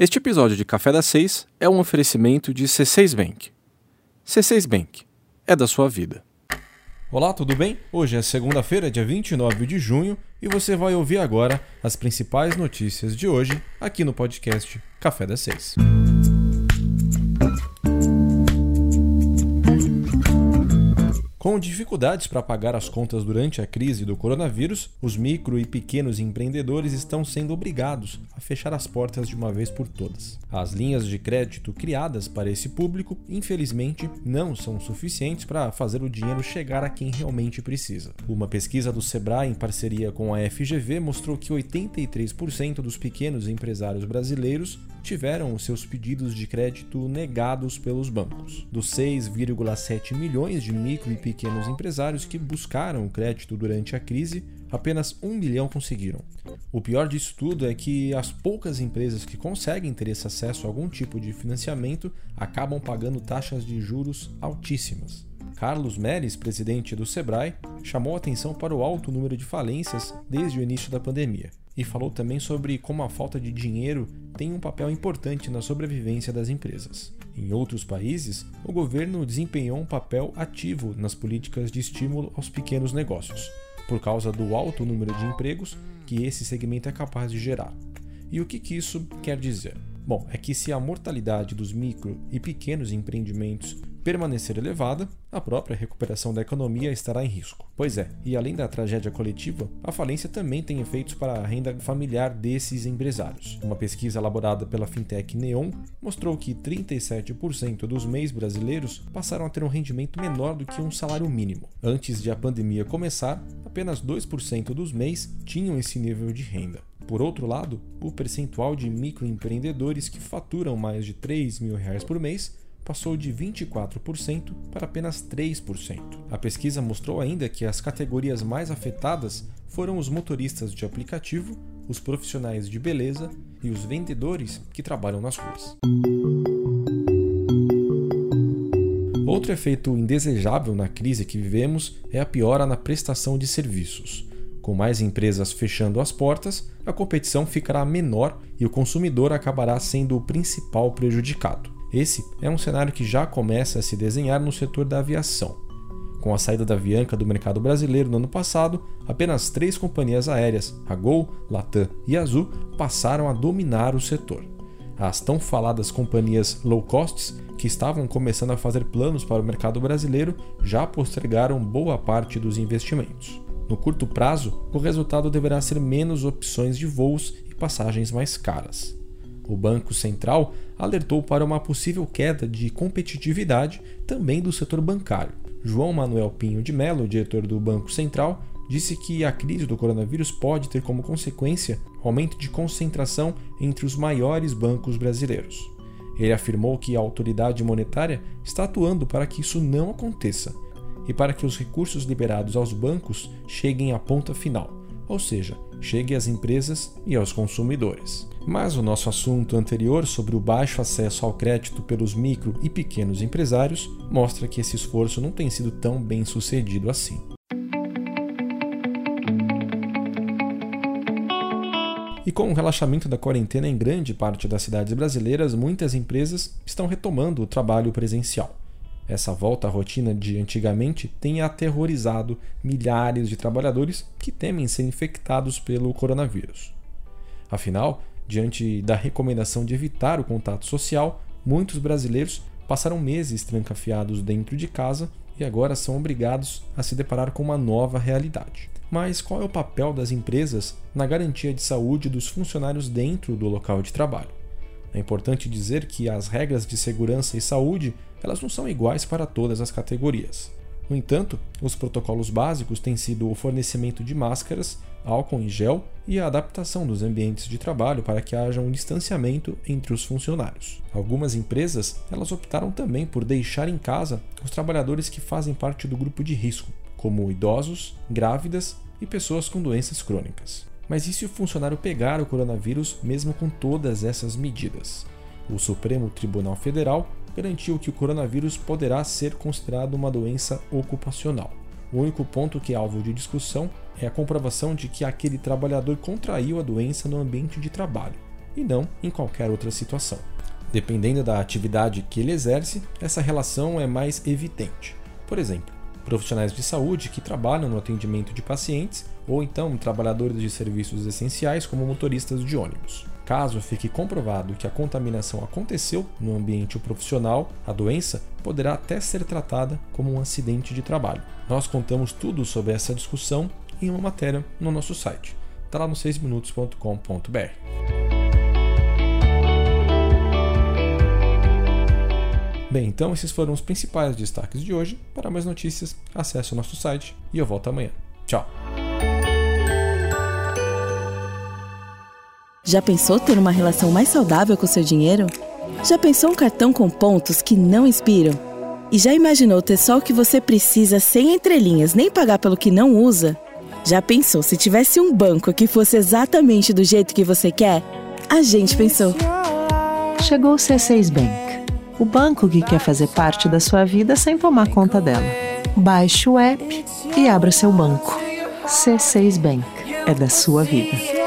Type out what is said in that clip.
Este episódio de Café das Seis é um oferecimento de C6 Bank. C6 Bank é da sua vida. Olá, tudo bem? Hoje é segunda-feira, dia 29 de junho, e você vai ouvir agora as principais notícias de hoje aqui no podcast Café das Seis. Com dificuldades para pagar as contas durante a crise do coronavírus, os micro e pequenos empreendedores estão sendo obrigados a fechar as portas de uma vez por todas. As linhas de crédito criadas para esse público, infelizmente, não são suficientes para fazer o dinheiro chegar a quem realmente precisa. Uma pesquisa do Sebrae em parceria com a FGV mostrou que 83% dos pequenos empresários brasileiros tiveram os seus pedidos de crédito negados pelos bancos. Dos 6,7 milhões de micro e pequenos empresários que buscaram o crédito durante a crise, apenas um milhão conseguiram. O pior disso tudo é que as poucas empresas que conseguem ter esse acesso a algum tipo de financiamento acabam pagando taxas de juros altíssimas. Carlos Meres, presidente do Sebrae, chamou atenção para o alto número de falências desde o início da pandemia e falou também sobre como a falta de dinheiro tem um papel importante na sobrevivência das empresas. Em outros países, o governo desempenhou um papel ativo nas políticas de estímulo aos pequenos negócios, por causa do alto número de empregos que esse segmento é capaz de gerar. E o que, que isso quer dizer? Bom, é que se a mortalidade dos micro e pequenos empreendimentos permanecer elevada, a própria recuperação da economia estará em risco. Pois é, e além da tragédia coletiva, a falência também tem efeitos para a renda familiar desses empresários. Uma pesquisa elaborada pela fintech Neon mostrou que 37% dos MEIs brasileiros passaram a ter um rendimento menor do que um salário mínimo. Antes de a pandemia começar, apenas 2% dos MEIs tinham esse nível de renda. Por outro lado, o percentual de microempreendedores que faturam mais de 3 mil reais por mês passou de 24% para apenas 3%. A pesquisa mostrou ainda que as categorias mais afetadas foram os motoristas de aplicativo, os profissionais de beleza e os vendedores que trabalham nas ruas. Outro efeito indesejável na crise que vivemos é a piora na prestação de serviços. Com mais empresas fechando as portas, a competição ficará menor e o consumidor acabará sendo o principal prejudicado. Esse é um cenário que já começa a se desenhar no setor da aviação. Com a saída da Avianca do mercado brasileiro no ano passado, apenas três companhias aéreas, a Gol, Latam e Azul, passaram a dominar o setor. As tão faladas companhias low costs, que estavam começando a fazer planos para o mercado brasileiro, já postergaram boa parte dos investimentos. No curto prazo, o resultado deverá ser menos opções de voos e passagens mais caras. O Banco Central alertou para uma possível queda de competitividade também do setor bancário. João Manuel Pinho de Mello, diretor do Banco Central, disse que a crise do coronavírus pode ter como consequência aumento de concentração entre os maiores bancos brasileiros. Ele afirmou que a autoridade monetária está atuando para que isso não aconteça e para que os recursos liberados aos bancos cheguem à ponta final, ou seja, chegue às empresas e aos consumidores. Mas o nosso assunto anterior sobre o baixo acesso ao crédito pelos micro e pequenos empresários mostra que esse esforço não tem sido tão bem sucedido assim. E com o relaxamento da quarentena em grande parte das cidades brasileiras, muitas empresas estão retomando o trabalho presencial. Essa volta à rotina de antigamente tem aterrorizado milhares de trabalhadores que temem ser infectados pelo coronavírus. Afinal, diante da recomendação de evitar o contato social, muitos brasileiros passaram meses trancafiados dentro de casa e agora são obrigados a se deparar com uma nova realidade. Mas qual é o papel das empresas na garantia de saúde dos funcionários dentro do local de trabalho? É importante dizer que as regras de segurança e saúde elas não são iguais para todas as categorias. No entanto, os protocolos básicos têm sido o fornecimento de máscaras, álcool em gel e a adaptação dos ambientes de trabalho para que haja um distanciamento entre os funcionários. Algumas empresas elas optaram também por deixar em casa os trabalhadores que fazem parte do grupo de risco, como idosos, grávidas e pessoas com doenças crônicas. Mas e se o funcionário pegar o coronavírus mesmo com todas essas medidas? O Supremo Tribunal Federal garantiu que o coronavírus poderá ser considerado uma doença ocupacional. O único ponto que é alvo de discussão é a comprovação de que aquele trabalhador contraiu a doença no ambiente de trabalho. e não em qualquer outra situação. Dependendo da atividade que ele exerce, essa relação é mais evidente. Por exemplo, profissionais de saúde que trabalham no atendimento de pacientes ou então trabalhadores de serviços essenciais como motoristas de ônibus. Caso fique comprovado que a contaminação aconteceu no ambiente profissional, a doença poderá até ser tratada como um acidente de trabalho. Nós contamos tudo sobre essa discussão em uma matéria no nosso site. Está lá no 6minutos.com.br. Bem, então esses foram os principais destaques de hoje. Para mais notícias, acesse o nosso site e eu volto amanhã. Tchau! Já pensou ter uma relação mais saudável com seu dinheiro? Já pensou um cartão com pontos que não inspiram? E já imaginou ter só o que você precisa sem entrelinhas nem pagar pelo que não usa? Já pensou se tivesse um banco que fosse exatamente do jeito que você quer? A gente pensou. Chegou o C6 Bank, o banco que quer fazer parte da sua vida sem tomar conta dela. Baixe o app e abra seu banco. C6 Bank é da sua vida.